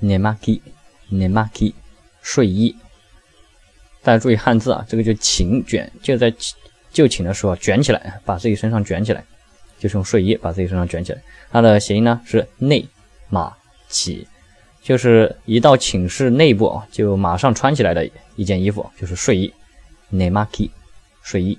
nemaki，nemaki，睡衣。大家注意汉字啊，这个就寝卷，就在就寝的时候卷起来，把自己身上卷起来，就是用睡衣把自己身上卷起来。它的谐音呢是内马起，就是一到寝室内部就马上穿起来的一件衣服，就是睡衣，nemaki，睡衣。